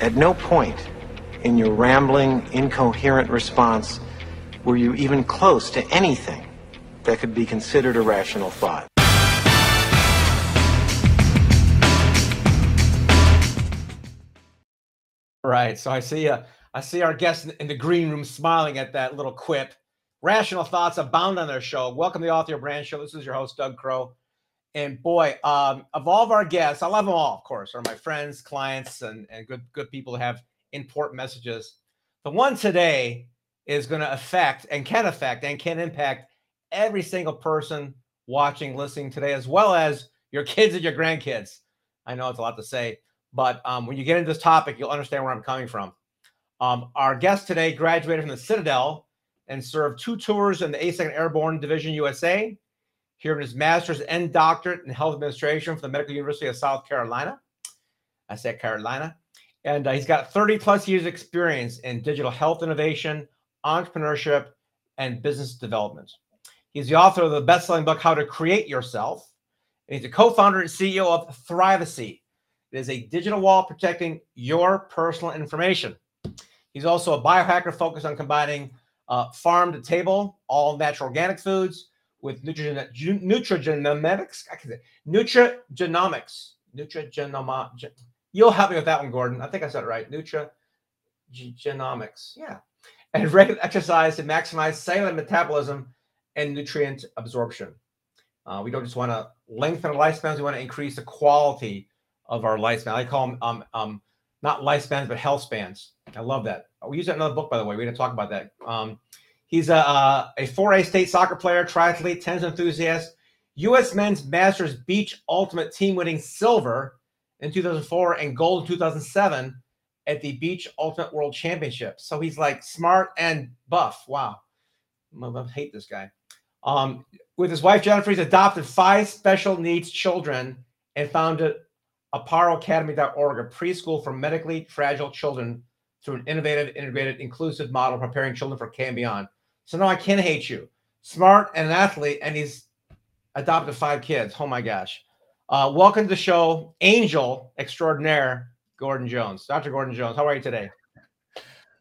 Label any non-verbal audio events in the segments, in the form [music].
At no point in your rambling, incoherent response were you even close to anything that could be considered a rational thought. Right. So I see uh, I see our guests in the green room smiling at that little quip. Rational thoughts abound on their show. Welcome to the Author Brand Show. This is your host, Doug Crow. And boy, um, of all of our guests, I love them all, of course, are my friends, clients, and, and good good people who have important messages. The one today is going to affect and can affect and can impact every single person watching, listening today, as well as your [laughs] kids and your grandkids. I know it's a lot to say, but um, when you get into this topic, you'll understand where I'm coming from. Um, our guest today graduated from the Citadel and served two tours in the 82nd Airborne Division USA, here in his master's and doctorate in health administration from the Medical University of South Carolina. I said Carolina. And uh, he's got 30 plus years experience in digital health innovation, entrepreneurship, and business development. He's the author of the best-selling book, How to Create Yourself. And he's the co-founder and CEO of Thrivacy. It is a digital wall protecting your personal information. He's also a biohacker focused on combining uh, farm to table, all natural organic foods with nutrigen- nutrigenomics. I can say nutrigenomics. Nutrigenomics. You'll help me with that one, Gordon. I think I said it right. Nutrigenomics. Yeah. And regular exercise to maximize cellular metabolism and nutrient absorption. Uh, we don't just want to lengthen our lifespans, we want to increase the quality of our lifespan. I call them um, um, not lifespans, but health spans. I love that. We use that in another book, by the way. We didn't talk about that. Um, he's a, a, a 4A state soccer player, triathlete, tennis enthusiast, U.S. men's Masters Beach Ultimate Team winning silver in 2004 and gold in 2007 at the Beach Ultimate World Championship. So he's like smart and buff. Wow. I hate this guy. Um, with his wife Jennifer, he's adopted five special needs children and founded AparoAcademy.org, a preschool for medically fragile children through an innovative, integrated, inclusive model preparing children for K and beyond. So no, I can't hate you. Smart and an athlete, and he's adopted five kids. Oh my gosh. Uh, welcome to the show, Angel Extraordinaire, Gordon Jones. Dr. Gordon Jones, how are you today?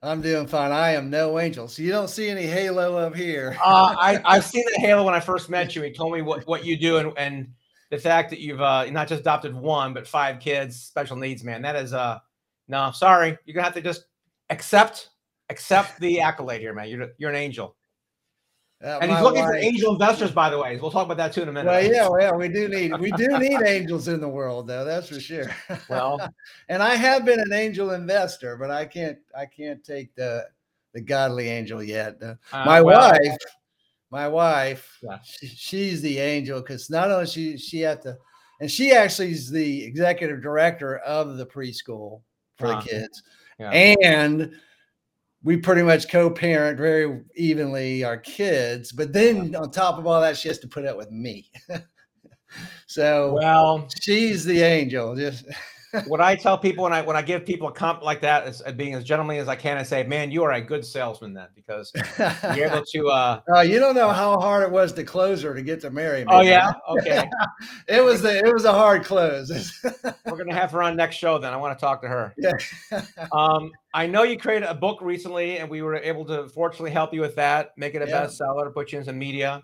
I'm doing fine. I am no angel. So you don't see any halo up here. uh, I, I've seen the halo when I first met you. He told me what, what you do and, and the fact that you've uh, not just adopted one, but five kids, special needs, man. That is uh no, sorry. You're gonna have to just accept accept the accolade here, man. You're you're an angel. Uh, and he's looking wife. for angel investors, by the way. We'll talk about that too in a minute. Well, yeah, well, we do need we do [laughs] need angels in the world, though. That's for sure. Well, [laughs] and I have been an angel investor, but I can't I can't take the the godly angel yet. Uh, my well, wife, my wife, yeah. she, she's the angel because not only she she had to, and she actually is the executive director of the preschool for uh, the kids, yeah. and we pretty much co-parent very evenly our kids but then on top of all that she has to put up with me. [laughs] So well she's the angel just [laughs] what I tell people when I when I give people a comp like that is uh, being as gentlemanly as I can and say, man, you are a good salesman then because you're able to uh [laughs] oh, you don't know how hard it was to close her to get to marry me. Oh yeah, okay. [laughs] it was the it was a hard close. We're gonna have her on next show then. I want to talk to her. Yeah. [laughs] um I know you created a book recently and we were able to fortunately help you with that, make it a yeah. bestseller, put you in some media.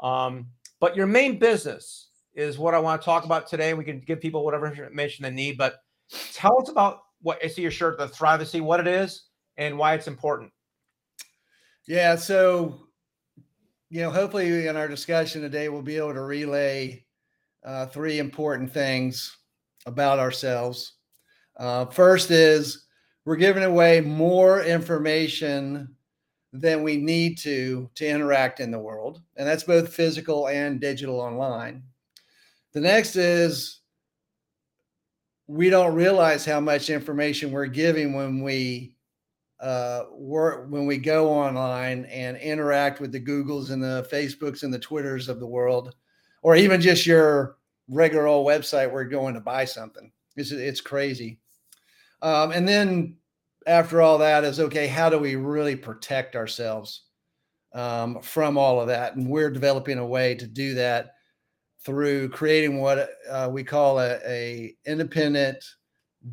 Um, but your main business is what I want to talk about today. We can give people whatever information they need, but tell us about what I see your shirt, the Thrivacy, what it is, and why it's important. Yeah, so you know, hopefully in our discussion today, we'll be able to relay uh, three important things about ourselves. Uh, first is we're giving away more information than we need to to interact in the world, and that's both physical and digital online. The next is we don't realize how much information we're giving when we uh, work when we go online and interact with the Googles and the Facebooks and the Twitters of the world, or even just your regular old website where you're going to buy something. It's it's crazy. Um, and then after all that is okay. How do we really protect ourselves um, from all of that? And we're developing a way to do that through creating what uh, we call a, a, independent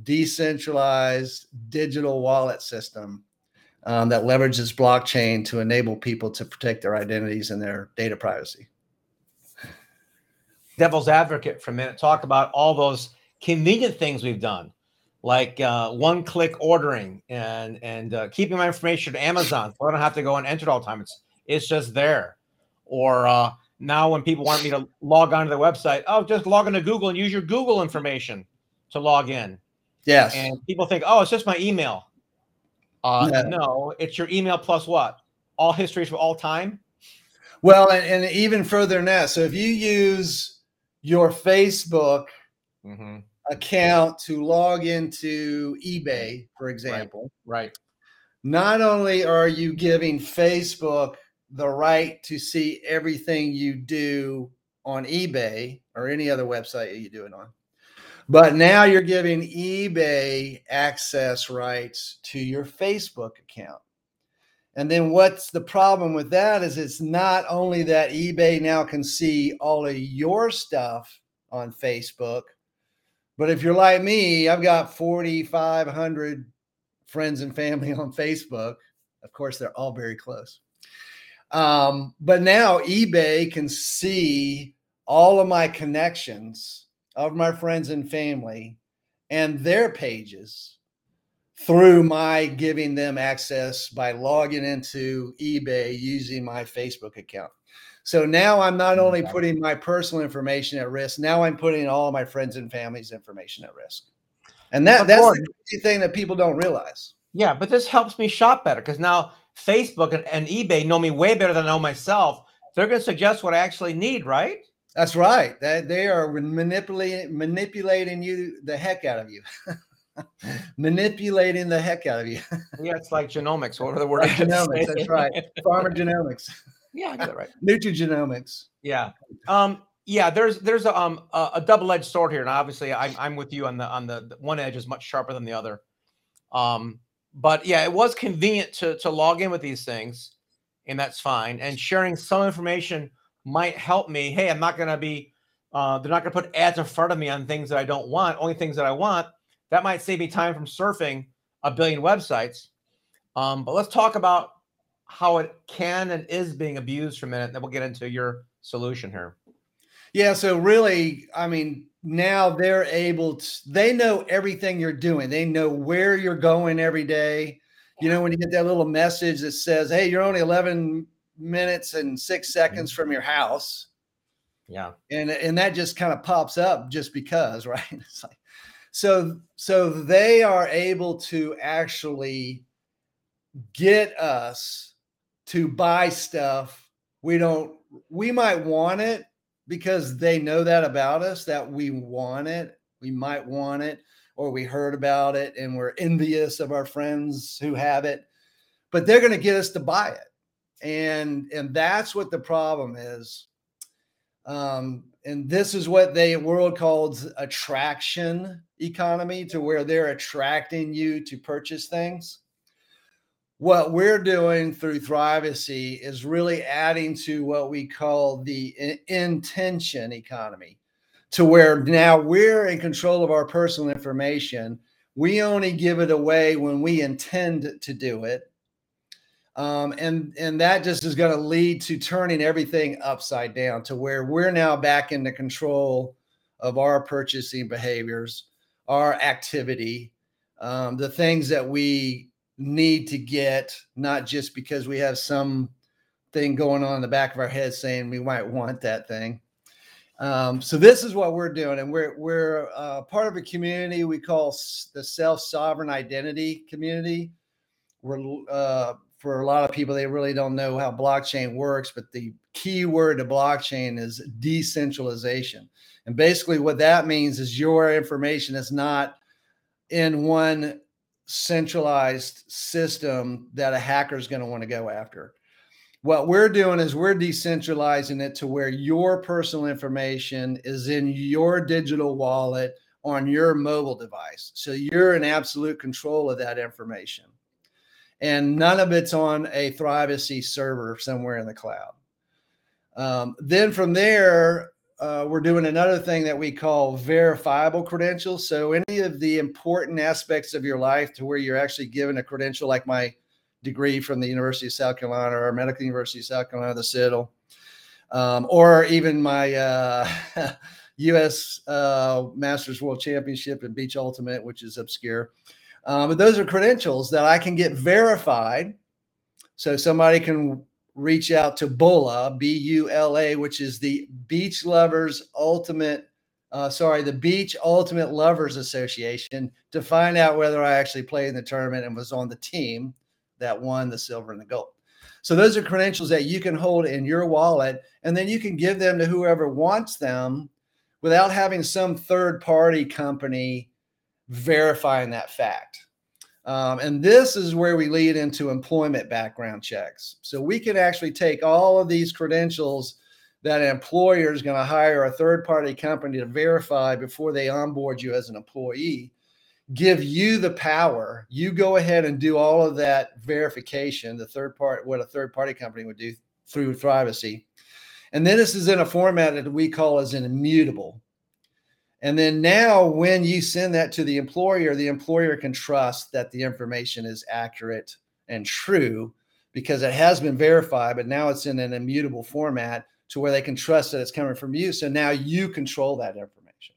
decentralized digital wallet system um, that leverages blockchain to enable people to protect their identities and their data privacy. Devil's advocate for a minute, talk about all those convenient things we've done, like uh, one-click ordering and and uh, keeping my information to Amazon, so I don't have to go and enter it all the time. It's it's just there. Or uh, now, when people want me to log on to their website, oh, just log into Google and use your Google information to log in. Yes. And people think, oh, it's just my email. Uh, Yeah. No, it's your email plus what? All histories for all time. Well, and, and even further than that. So if you use your Facebook Mm-hmm. account to log into eBay, for example, Right. not only are you giving Facebook the right to see everything you do on eBay or any other website you do it on, but now you're giving eBay access rights to your Facebook account. And then what's the problem with that is it's not only that eBay now can see all of your stuff on Facebook, but if you're like me, I've got 4,500 friends and family [laughs] on Facebook. Of course, they're all very close. Um, but now eBay can see all of my connections of my friends and family and their pages through my giving them access by logging into eBay using my Facebook account. So now I'm not only putting my personal information at risk, now I'm putting all my friends and family's information at risk. And that, that's the thing that people don't realize. Yeah, but this helps me shop better because now Facebook and, and eBay know me way better than I know myself. They're going to suggest what I actually need, right? That's right. That they are manipulating manipulating you the heck out of you. [laughs] manipulating the heck out of you. [laughs] Yeah, it's like genomics. What are the words? Genomics, that's right. Farmer genomics, yeah, I got it right. [laughs] nutrigenomics. Yeah. Um, yeah, there's there's a um a, a double-edged sword here, and obviously I'm I'm with you on the on the, the one edge is much sharper than the other. Um, but yeah, it was convenient to to log in with these things, and that's fine. And sharing some information might help me. Hey, I'm not gonna be uh they're not gonna put ads in front of me on things that I don't want, only things that I want. That might save me time from surfing a billion websites. Um, but let's talk about how it can and is being abused for a minute, And then we'll get into your solution here. Yeah, so really, I mean, now they're able to they know everything you're doing. They know where you're going every day. You know, when you get that little message that says, Hey, you're only 11 minutes and six seconds mm-hmm. from your house. Yeah. and and that just kind of pops up just because [laughs] right it's like so so they are able to actually get us to buy stuff we don't we might want it because they know that about us that we want it we might want it or we heard about it and we're envious of our friends who have it but they're going to get us to buy it. And and that's what the problem is. Um, and this is what the world calls attraction economy to where they're attracting you to purchase things what we're doing through thrivacy is really adding to what we call the i- intention economy to where now we're in control of our personal information. We only give it away when we intend to do it. Um, and and that just is going to lead to turning everything upside down to where we're now back into control of our purchasing behaviors our activity um, the things that we need to get not just because we have some thing going on in the back of our head saying we might want that thing. Um, so this is what we're doing and we're we're uh, part of a community we call the self-sovereign identity community. We're uh, for a lot of people they really don't know how blockchain works but the key word to blockchain is decentralization. And basically what that means is your information is not in one centralized system that a hacker is going to want to go after. What we're doing is we're decentralizing it to where your personal information is in your digital wallet on your mobile device. So you're in absolute control of that information. And none of it's on a Thrivacy server somewhere in the cloud. Um, then from there, uh, we're doing another thing that we call verifiable credentials. So any of the important aspects of your life to where you're actually given a credential, like my degree from the University of South Carolina or Medical University of South Carolina, the Citadel, um, or even my uh, [laughs] U.S. Uh, Masters World Championship in Beach Ultimate, which is obscure. Um, but those are credentials that I can get verified. So somebody can reach out to BULA, B U L A, which is the Beach Lovers Ultimate, uh, sorry, the Beach Ultimate Lovers Association to find out whether I actually played in the tournament and was on the team that won the silver and the gold. So those are credentials that you can hold in your wallet and then you can give them to whoever wants them without having some third party company verifying that fact. Um, and this is where we lead into employment background checks. So we can actually take all of these credentials that an employer is going to hire a third party company to verify before they onboard you as an employee, give you the power. You go ahead and do all of that verification, the third part, what a third party company would do through Thrivacy. And then this is in a format that we call as an immutable. And then now, when you send that to the employer, the employer can trust that the information is accurate and true because it has been verified, but now it's in an immutable format to where they can trust that it's coming from you. So now you control that information.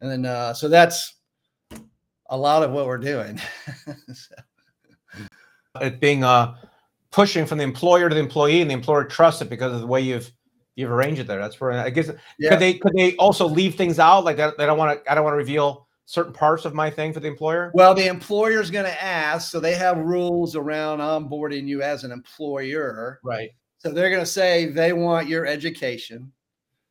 And then, uh, so that's a lot of what we're doing. [laughs] so. It being uh, pushing from the employer to the employee, and the employer trusts it because of the way you've you've arranged it there. That's where I guess yeah. could they could they also leave things out like that? They don't want to. I don't want to reveal certain parts of my thing for the employer. Well, the employer is going to ask, so they have rules around onboarding you as an employer. Right. So they're going to say they want your education.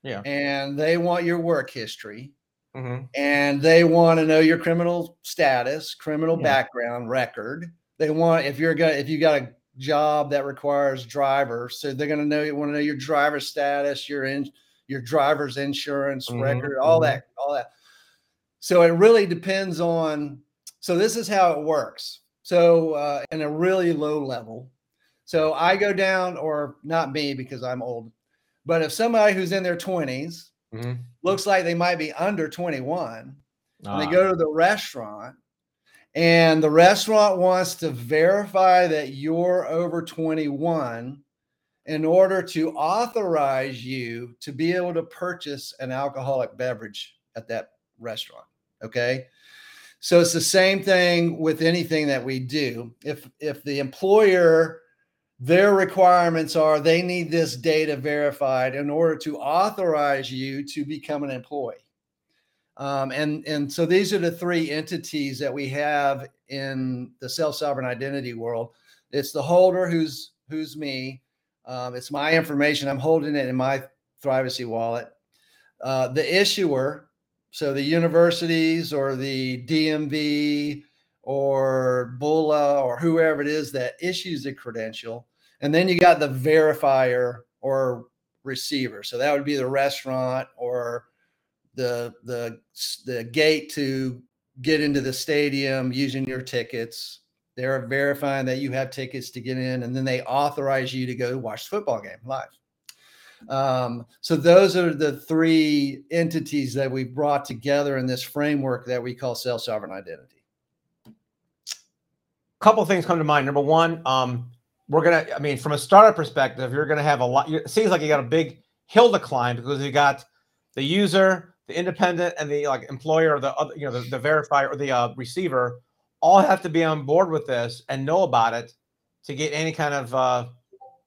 Yeah. And they want your work history. Mm-hmm. And they want to know your criminal status, criminal yeah. background record. They want if you're going to, if you got a job that requires drivers. So they're going to know you want to know your driver status, your in your driver's insurance mm-hmm, record, all mm-hmm. that, all that. So it really depends on. So this is how it works. So uh, in a really low level. So I go down, or not me because I'm old, but if somebody who's in their 20s mm-hmm. looks like they might be under 21, ah. and they go to the restaurant and the restaurant wants to verify that you're over 21 in order to authorize you to be able to purchase an alcoholic beverage at that restaurant. Okay. So it's the same thing with anything that we do. If if the employer their requirements are they need this data verified in order to authorize you to become an employee. Um, and and so these are the three entities that we have in the self-sovereign identity world. It's the holder who's who's me. Um, it's my information. I'm holding it in my Thrivacy wallet. Uh, the issuer, so the universities or the DMV or BULA or whoever it is that issues the credential, and then you got the verifier or receiver. So that would be the restaurant or the the the gate to get into the stadium using your tickets. They're verifying that you have tickets to get in, and then they authorize you to go watch the football game live. Um, so those are the three entities that we brought together in this framework that we call self-sovereign identity. A couple things come to mind. Number one, um, we're gonna. I mean, from a startup perspective, you're gonna have a lot. It seems like you got a big hill to climb because you got the user, the independent and the like employer or the other, you know, the, the verifier or the uh, receiver all have to be on board with this and know about it to get any kind of uh,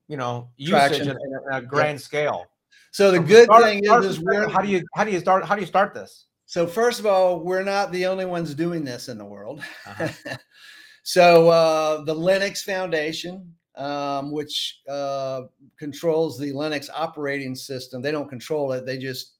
you know usage in a, a grand yeah. scale. So the so good start, thing start, is, is we're how do you how do you start how do you start this? So first of all, we're not the only ones doing this in the world. Uh-huh. [laughs] so uh, the Linux Foundation, um, which uh, controls the Linux operating system, they don't control it; they just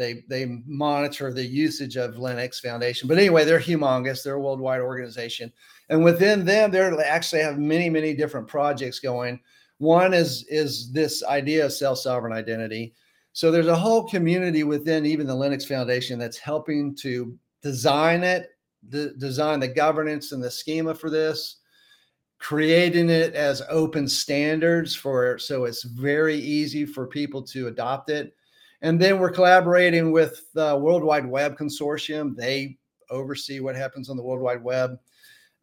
they they monitor the usage of Linux Foundation. But anyway, they're humongous. They're a worldwide organization, and within them, they actually have many many different projects going. One is is this idea of self sovereign identity. So there's a whole community within even the Linux Foundation that's helping to design it, de- design the governance and the schema for this, creating it as open standards for so it's very easy for people to adopt it And then we're collaborating with the World Wide Web Consortium. They oversee what happens on the World Wide Web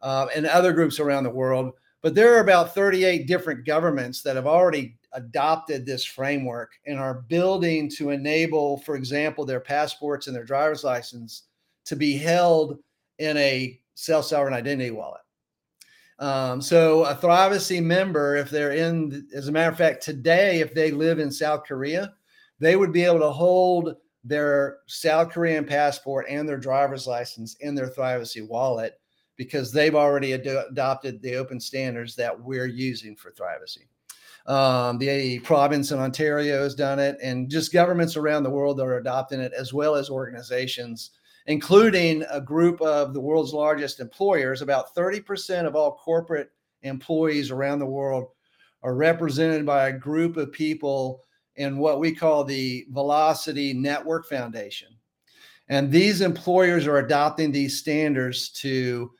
uh, and other groups around the world. But there are about 38 different governments that have already adopted this framework and are building to enable, for example, their passports and their driver's license to be held in a self sovereign identity wallet. Um, so a Thrivacy member, if they're in, as a matter of fact, today, if they live in South Korea, they would be able to hold their South Korean passport and their driver's license in their Thrivacy wallet because they've already ad- adopted the open standards that we're using for Thrivacy. Um, the province in Ontario has done it, and just governments around the world are adopting it, as well as organizations including a group of the world's largest employers. About 30% of all corporate employees around the world are represented by a group of people in what we call the Velocity Network Foundation. And these employers are adopting these standards to,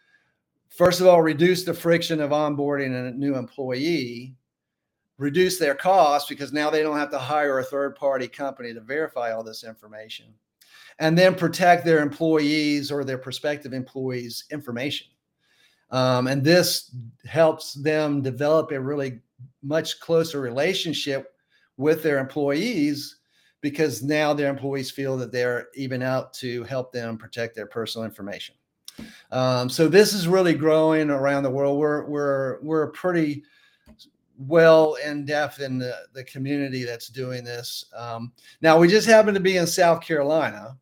first of all, reduce the friction of onboarding a new employee, reduce their costs because now they don't have to hire a third party company to verify all this information and then protect their employees or their prospective employees' information. Um, and this helps them develop a really much closer relationship with their employees because now their employees feel that they're even out to help them protect their personal information. Um, so this is really growing around the world. We're we're we're pretty well in depth in the, the community that's doing this. Um, now we just happen to be in South Carolina,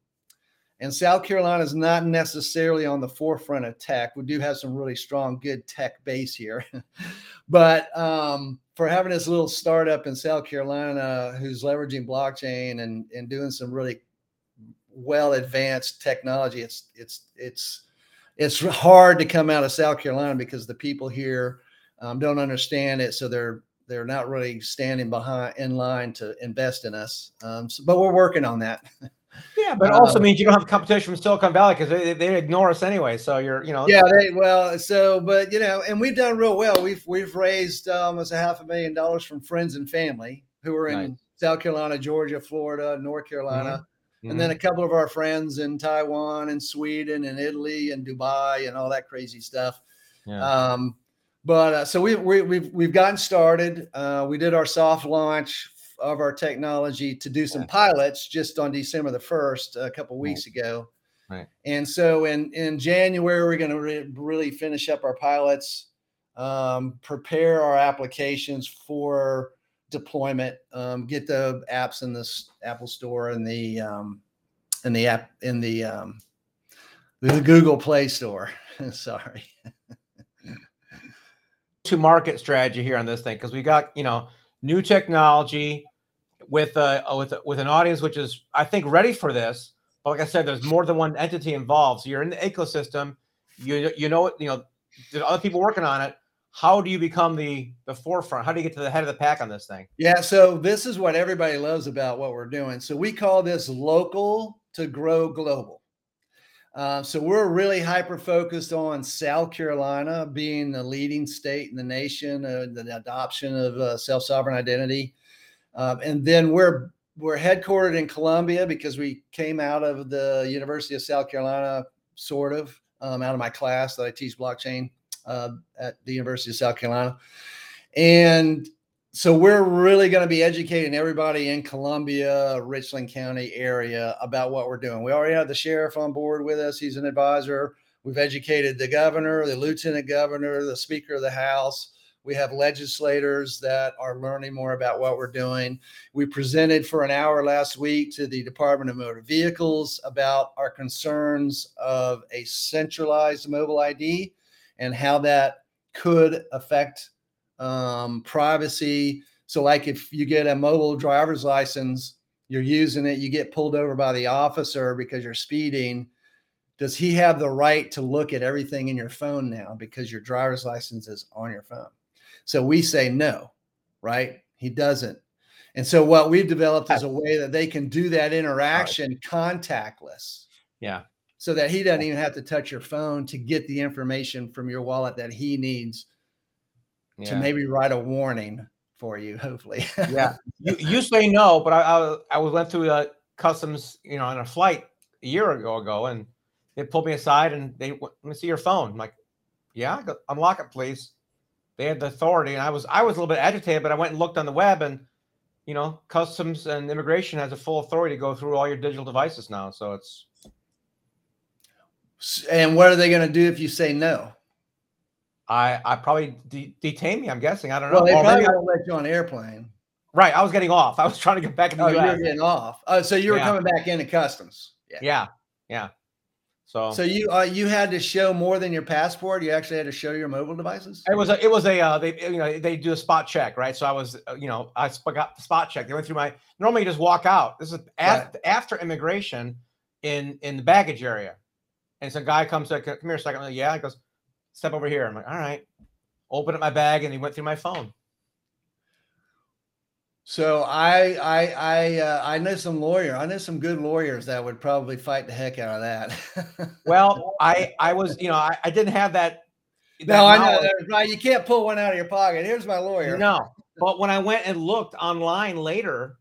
and South Carolina is not necessarily on the forefront of tech. We do have some really strong, good tech base here. [laughs] but um, for having this little startup in South Carolina who's leveraging blockchain and, and doing some really well advanced technology, it's it's it's it's hard to come out of South Carolina because the people here um, don't understand it, so they're they're not really standing behind in line to invest in us. Um, so, but we're working on that. [laughs] Yeah, but also um, means you don't have competition from Silicon Valley because they, they ignore us anyway. So you're, you know. Yeah, they well, so but you know, and we've done real well. We've we've raised almost a half a million dollars from friends and family who are in nice. South Carolina, Georgia, Florida, North Carolina, mm-hmm. and then a couple of our friends in Taiwan and Sweden and Italy and Dubai and all that crazy stuff. Yeah. Um, but uh, so we, we, we've we've gotten started. Uh, we did our soft launch of our technology to do some yeah. pilots just on December the 1st, a couple weeks right. ago. Right. And so in, in January, we're going to re- really finish up our pilots, um, prepare our applications for deployment, um, get the apps in the Apple Store and the um, in the app in the um, the Google Play Store. [laughs] Sorry. to market strategy here on this thing because we got you know new technology with a with a, with an audience which is I think ready for this. But like I said, there's more than one entity involved. So you're in the ecosystem. You you know you know there's other people working on it. How do you become the the forefront? How do you get to the head of the pack on this thing? Yeah, so this is what everybody loves about what we're doing. So we call this local to grow global. Uh, so we're really hyper focused on South Carolina being the leading state in the nation, uh, the adoption of uh, self sovereign identity, um, and then we're we're headquartered in Columbia because we came out of the University of South Carolina, sort of um, out of my class that I teach blockchain uh, at the University of South Carolina, and so we're really going to be educating everybody in Columbia, Richland County area about what we're doing. We already have the sheriff on board with us. He's an advisor. We've educated the governor, the lieutenant governor, the speaker of the house. We have legislators that are learning more about what we're doing. We presented for an hour last week to the Department of Motor Vehicles about our concerns of a centralized mobile ID and how that could affect um, privacy. So, like if you get a mobile driver's license, you're using it, you get pulled over by the officer because you're speeding. Does he have the right to look at everything in your phone now because your driver's license is on your phone? So we say no, right? He doesn't. And so what we've developed is a way that they can do that interaction contactless. Yeah. So that he doesn't even have to touch your phone to get the information from your wallet that he needs yeah. to maybe write a warning for you. Hopefully. yeah. [laughs] You, you say no, but I, I, I went through the customs, you know, on a flight a year ago ago, and they pulled me aside and they let me see your phone. I'm like, yeah, go, unlock it, please. They had the authority, and I was I was a little bit agitated, but I went and looked on the web, and you know, customs and immigration has a full authority to go through all your digital devices now. So it's. And what are they going to do if you say no? I I probably de- detain me. I'm guessing. I don't know. Well, they or probably won't let you on airplane. Right. I was getting off. I was trying to get back in the oh, US. You were getting off. Oh, so you were yeah. coming back into customs. Yeah. Yeah. Yeah. So, so you uh, you had to show more than your passport. You actually had to show your mobile devices. It was a, it was a uh, they you know they do a spot check, right? So I was uh, you know I got the spot check. They went through my normally you just walk out. This is after, right. after immigration in in the baggage area, and some guy comes like, come here a second. Like, yeah, he goes, step over here. I'm like, all right. Open up my bag, and he went through my phone. So I I I uh, I know some lawyer. I know some good lawyers that would probably fight the heck out of that. [laughs] well, I I was you know I, I didn't have that. that no, I know right. You can't pull one out of your pocket. Here's my lawyer. No, but when I went and looked online later,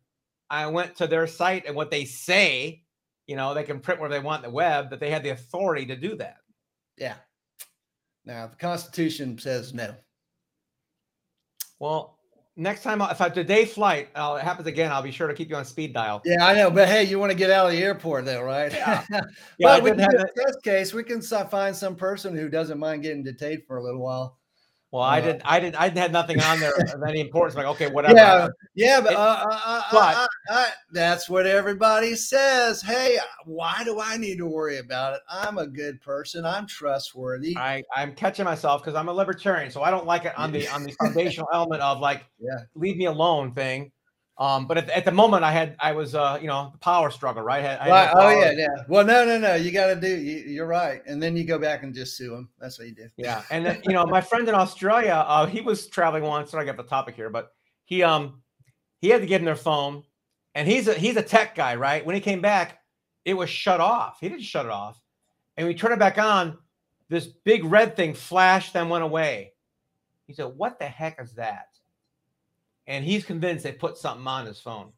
I went to their site and what they say, you know, they can print where they want the web that they had the authority to do that. Yeah. Now the Constitution says no. Well, next time if I the day flight, uh, it happens again, I'll be sure to keep you on speed dial. Yeah, I know, but hey, you want to get out of the airport though, right? Yeah. [laughs] yeah but we can, in this case, we can find some person who doesn't mind getting detained for a little while. Well, uh, I didn't, I didn't, I had nothing on there of any importance. Like, okay, [laughs] whatever. Yeah, yeah, but, it, uh, uh, uh but uh, that's what everybody says. Hey, why do I need to worry about it? I'm a good person. I'm trustworthy. I I'm catching myself because I'm a libertarian, so I don't like it on the on the [laughs] foundational element of like, yeah, leave me alone thing. Um, but at, at, the moment, I had I was uh, you know the power struggle, right? I had, I right. Oh yeah, yeah. Well, no, no, no. You got to do. You, are right, and then you go back and just sue them. That's what you do. Yeah, and then, you know my friend in Australia, uh, he was traveling once. So I got the topic here, but he um he had to give him their phone, and he's a he's a tech guy, right? When he came back, it was shut off. He didn't shut it off, and we turned it back on. This big red thing flashed, then went away. He said, "What the heck is that?" And he's convinced they put something on his phone.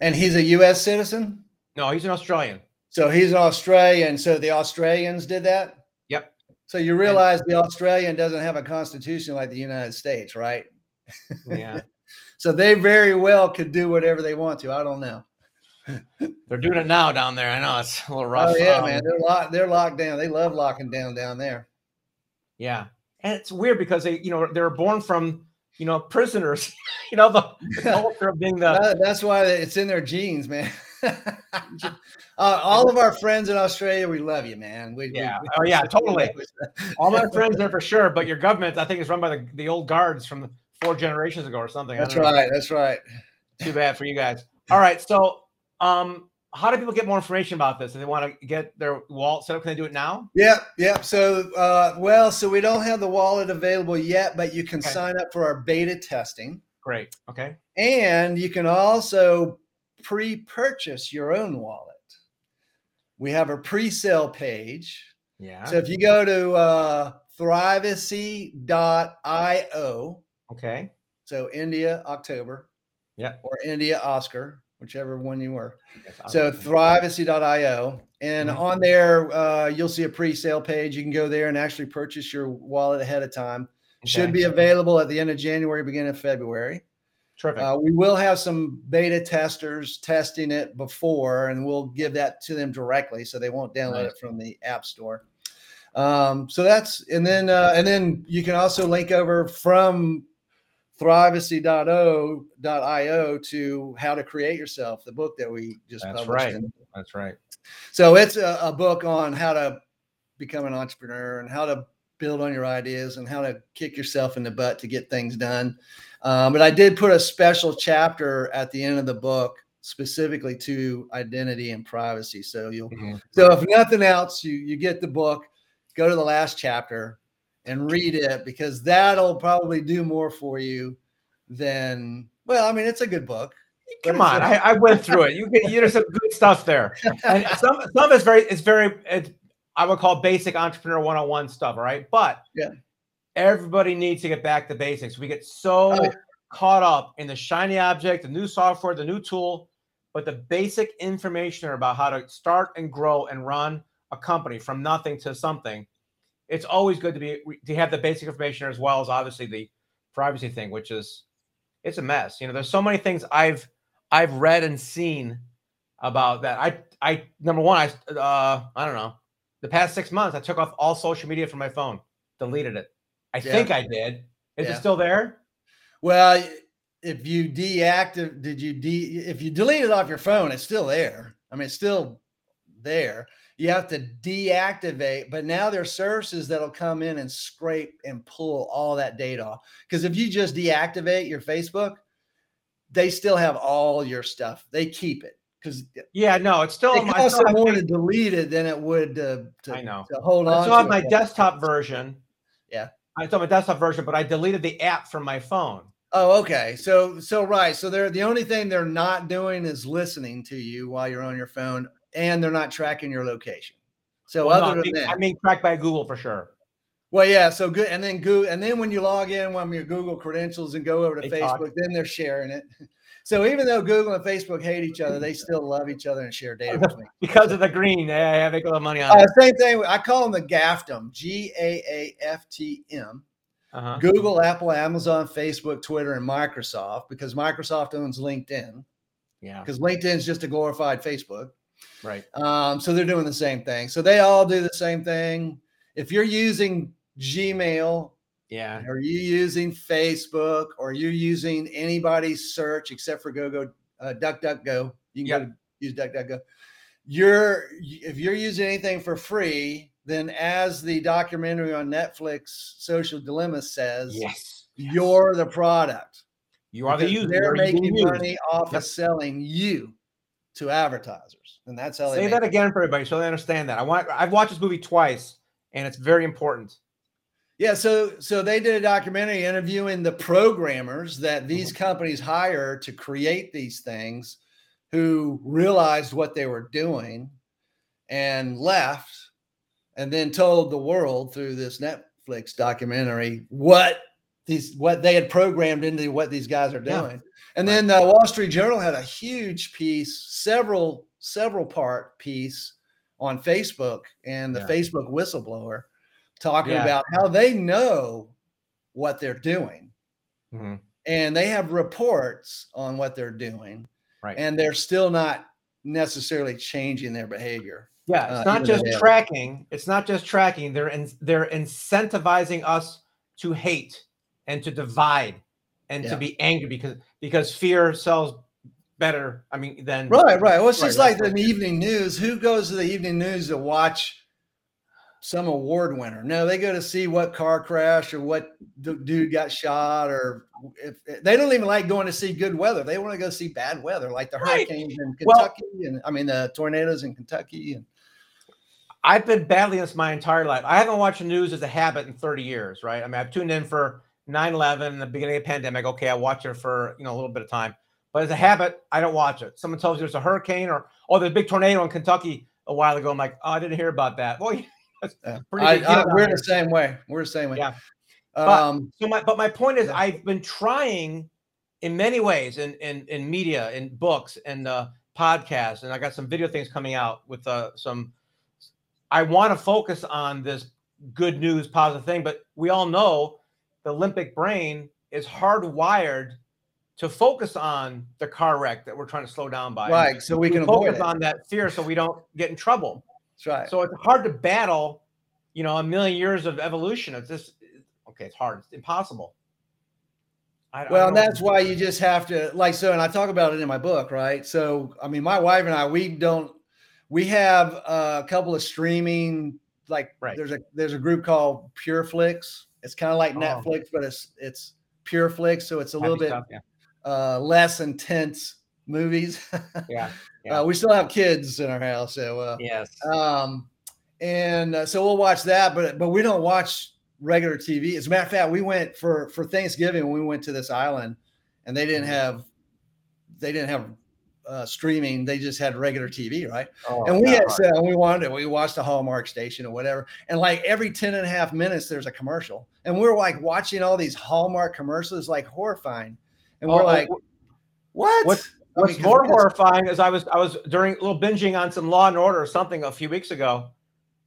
And he's a U.S. citizen. No, he's an Australian. So he's an Australian. So the Australians did that. Yep. So you realize and, the Australian doesn't have a constitution like the United States, right? Yeah. [laughs] so they very well could do whatever they want to. I don't know. They're doing it now down there. I know it's a little rough. Oh yeah, um, man. They're locked. They're locked down. They love locking down down there. Yeah, and it's weird because they, you know, they're born from you know, prisoners. [laughs] you know, the, the [laughs] culture of being the. That's why it's in their genes, man. [laughs] uh, all of our friends in Australia, we love you, man. We, yeah, we, oh yeah, totally. all my friends there for sure, but your government, I think, is run by the, the old guards from four generations ago or something. That's right. That's right. Too bad for you guys. All right, so um, how do people get more information about this? If they want to get their wallet set up, can they do it now? Yeah, yeah. So, uh, well, so we don't have the wallet available yet, but you can okay. sign up for our beta testing. Great. Okay. And you can also pre-purchase your own wallet. We have a pre-sale page. Yeah. So if you go to uh, thrivacy.io. Okay. So India October. Yeah. Or India Oscar whichever one you were. So thrivacy.io. And mm-hmm. on there, uh, you'll see a pre-sale page. You can go there and actually purchase your wallet ahead of time. Okay. Should be available at the end of January, beginning of February. Terrific. Uh, we will have some beta testers testing it before, and we'll give that to them directly, so they won't download nice. it from the App Store. Um, so that's and then uh, and then you can also link over from thrivacy.io to how to create yourself, the book that we just That's published. Right. That's right. So it's a, a, book on how to become an entrepreneur and how to build on your ideas and how to kick yourself in the butt to get things done. Um, but I did put a special chapter at the end of the book specifically to identity and privacy. So you'll mm-hmm. so if nothing else, you you get the book, go to the last chapter and read it because that'll probably do more for you than well, I mean, it's a good book. Come on, I, I, went through it. You get there's some good stuff there, and [laughs] some some is very it's very it's, I would call basic entrepreneur 101 stuff. All right, but yeah, everybody needs to get back to basics. We get so oh. caught up in the shiny object, the new software, the new tool, but the basic information about how to start and grow and run a company from nothing to something. It's always good to be to have the basic information as well as obviously the privacy thing, which is it's a mess. You know, there's so many things I've I've read and seen about that. I I number one, I uh I don't know. The past six months, I took off all social media from my phone, deleted it. I Yeah. think I did. Is Yeah. it still there? Well, if you deactivate, did you de? If you delete it off your phone, it's still there. I mean, it's still there. You have to deactivate, but now there's services that'll come in and scrape and pull all that data off. Because if you just deactivate your Facebook, they still have all your stuff. They keep it because Yeah, no, it's still on. I costs them more my- to delete it than it would to, to, I know. to hold on. still on my it. desktop version. Yeah. I still have my desktop version, but I deleted the app from my phone. Oh, okay. So so right. So they're the only thing they're not doing is listening to you while you're on your phone, and they're not tracking your location. So Well, no, other I than that, I mean, tracked by Google for sure. well, yeah. So good. And then Google, and then when you log in on your Google credentials and go over to They talk. Facebook, then they're sharing it. [laughs] So even though Google and Facebook hate each other, they still love each other and share data [laughs] between. Because of the green, yeah, yeah, make a lot of money on Uh, same thing. I call them the GAFTM, G A A F T M. Uh-huh. Google, Apple, Amazon, Facebook, Twitter, and Microsoft because Microsoft owns LinkedIn Yeah, because LinkedIn is just a glorified Facebook. Right. Um, so they're doing the same thing. So they all do the same thing. If you're using Gmail, Yeah, are you using Facebook, or you're using anybody's search except for GoGo, uh, DuckDuckGo, you can Yep. go to use DuckDuckGo. You're if you're using anything for free, then as the documentary on Netflix, Social Dilemma says, yes, you're the product. you are the user. They're making money off Yep. of selling you to advertisers, and that's how they Say that again for everybody so they understand that. I want. I've watched this movie twice, and it's very important. Yeah, so so they did a documentary interviewing the programmers that mm-hmm. these companies hire to create these things who realized what they were doing and left and then told the world through this Netflix documentary what these what they had programmed into what these guys are Yeah. And then the Wall Street Journal had a huge piece, several several part piece on Facebook and the Yeah. Facebook whistleblower talking Yeah. about how they know what they're doing Mhm. and they have reports on what they're doing Right. and they're still not necessarily changing their behavior. Yeah, Uh, it's not just though they have- tracking. It's not just tracking. They're in, they're incentivizing us to hate and to divide and Yeah. to be angry because because fear sells better. I mean, than Right, right. Well, it's Right, just right, like the evening news. Who goes to the evening news to watch some award winner? No, they go to see what car crash or what du- dude got shot, or if they don't even like going to see good weather. They want to go see bad weather, like the Right. hurricanes in Well- Kentucky, and I mean the tornadoes in Kentucky. And I've been battling this my entire life. I haven't watched the news as a habit in 30 years, right? I mean, I've tuned in for 9/11, the beginning of the pandemic. Okay, I watch it for you know a little bit of time, but as a habit, I don't watch it. Someone tells you there's a hurricane or oh, there's a big tornado in Kentucky a while ago. I'm like, oh, I didn't hear about that. [laughs] Well, that's Yeah. pretty I, I, we're the same way. We're the same way. Yeah. But- Um, So my but my point is Yeah. I've been trying in many ways in in in media, in books and uh podcasts, and I got some video things coming out with uh some I want to focus on this good news, positive thing, but we all know the limbic brain is hardwired to focus on the car wreck that we're trying to slow down by. right. So we can avoid focus on that fear so we don't get in trouble. That's right. So it's hard to battle, you know, a million years of evolution. It's just okay, it's hard. It's impossible. I, I Well, don't and that's why you just have to like so, and I talk about it in my book, right? So, I mean, my wife and I, we don't, we have a couple of streaming, like Right. there's a there's a group called PureFlix. It's kind of like Oh. Netflix, but it's it's PureFlix, so it's a little bit stuff, yeah. uh, less intense movies. [laughs] Yeah. Yeah. uh, we still have kids in our house, so uh, Yes. um, and uh, so we'll watch that, but but we don't watch regular TV. As a matter of fact, we went for for Thanksgiving. We went to this island, and they didn't Mhm. have they didn't have uh, streaming. They just had regular TV, right? Oh, and we had God. so and we wanted it. We watched a Hallmark station or whatever. And like every 10 and a half minutes, there's a commercial. And we're like watching all these Hallmark commercials, like horrifying. and we're Oh, like, what? what's- I mean, more horrifying is I was I was during a little binging on some Law and Order or something a few weeks ago,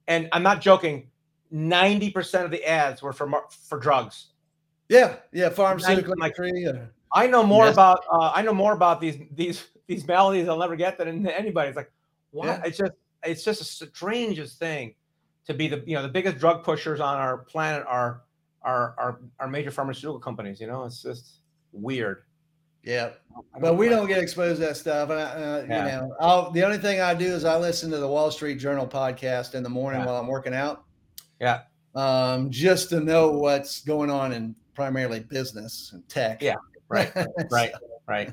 and I'm not joking. Ninety percent of the ads were for for drugs. Yeah, yeah, pharmaceutical like- I know more about uh, I know more about these these these maladies I'll never get than anybody. It's like what? Yeah. It's just it's just the strangest thing to be the you know the biggest drug pushers on our planet are are are, are major pharmaceutical companies. You know, it's just weird. yeah, but we don't get exposed to that stuff. And I, uh, Yeah. you know, I'll, the only thing I do is I listen to the Wall Street Journal podcast in the morning Yeah. while I'm working out. Yeah. Um, just to know what's going on in primarily business and tech. Yeah, right, [laughs] right, right.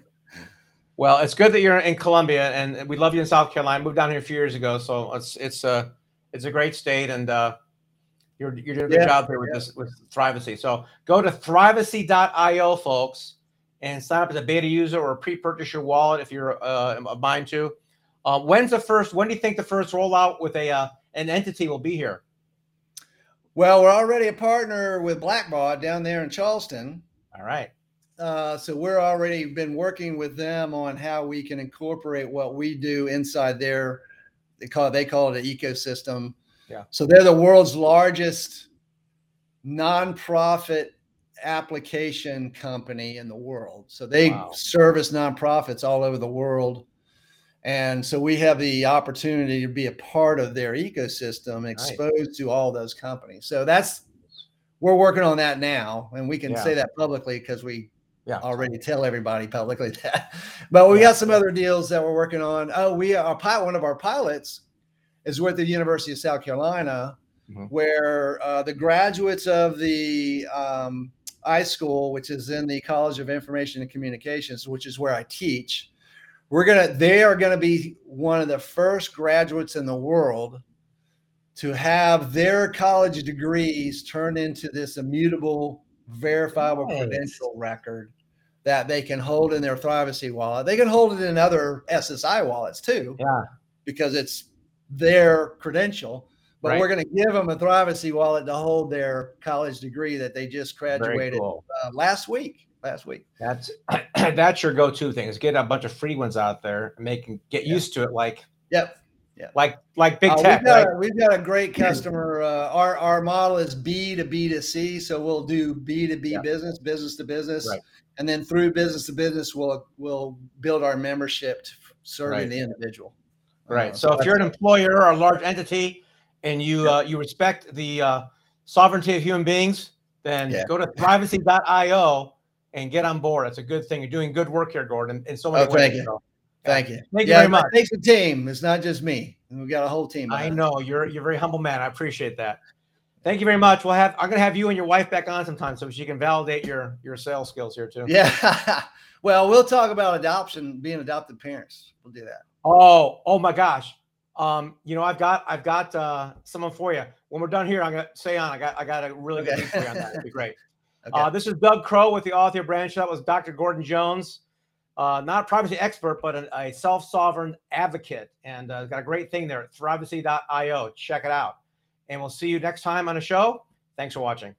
Well, it's good that you're in Columbia, and we love you in South Carolina. Moved down here a few years ago, so it's it's a it's a great state, and uh, you're you're doing a good Yeah, job here with yeah. this with Thrivacy. So go to thrivacy.io, folks, and sign up as a beta user or pre-purchase your wallet if you're uh, a mind to. Uh, when's the first? When do you think the first rollout with a uh, an entity will be here? Well, we're already a partner with Blackbaud down there in Charleston. All right. Uh, so we're already been working with them on how we can incorporate what we do inside their they call they call it an ecosystem. Yeah. So they're the world's largest nonprofit application company in the world. So they Wow. service nonprofits all over the world. And so we have the opportunity to be a part of their ecosystem, exposed to all those companies. So that's we're working on that now, and we can Yeah. say that publicly because we Yeah. already tell everybody publicly [laughs] that. But we Yeah. got some other deals that we're working on. Oh, we are pilot. One of our pilots is with the University of South Carolina, Mhm. where uh, the graduates of the um, iSchool, which is in the College of Information and Communications, which is where I teach, we're gonna. They are gonna be one of the first graduates in the world to have their college degrees turned into this immutable, verifiable Nice. credential record that they can hold in their Thrivacy wallet. They can hold it in other SSI wallets too, Yeah. because it's their credential. But Right. we're going to give them a Thrivacy wallet to hold their college degree that they just graduated cool. uh, last week. Last week. That's [clears throat] that's your go-to thing is get a bunch of free ones out there and make get Yeah. used to it like Yep. Like like big Uh, tech. we've, got right? a, we've got a great customer. [clears throat] Uh, our our model is B to B to C, so we'll do B to B Yeah. business, business to business, Right. and then through business to business, we'll we'll build our membership to serving Right. the individual. Right. Uh, so if you're an employer or a large entity and you uh, you respect the uh, sovereignty of human beings, then Yeah. go to thrivacy.io and get on board. It's a good thing. You're doing good work here, Gordon, in so many Oh, thank ways. Thank you. Thank you Yeah, very it much. takes a team. It's not just me. We've got a whole team. I behind it. know you're you're a very humble man. I appreciate that. Thank you very much. We'll have I'm gonna have you and your wife back on sometime so she can validate your your sales skills here too. Yeah. [laughs] well, we'll talk about adoption, being adopted parents. We'll do that. Oh, oh my gosh. Um, you know, I've got I've got uh someone for you. When we're done here, I'm gonna stay on. I got I got a really good Okay. news for you on that. It'd be great. [laughs] Okay. Uh, this is Doug Crow with the Author Branch. That was Dr. Gordon Jones, uh, not a privacy expert, but a, a self-sovereign advocate, and uh, got a great thing there at thrivacy.io. Check it out, and we'll see you next time on the show. Thanks for watching.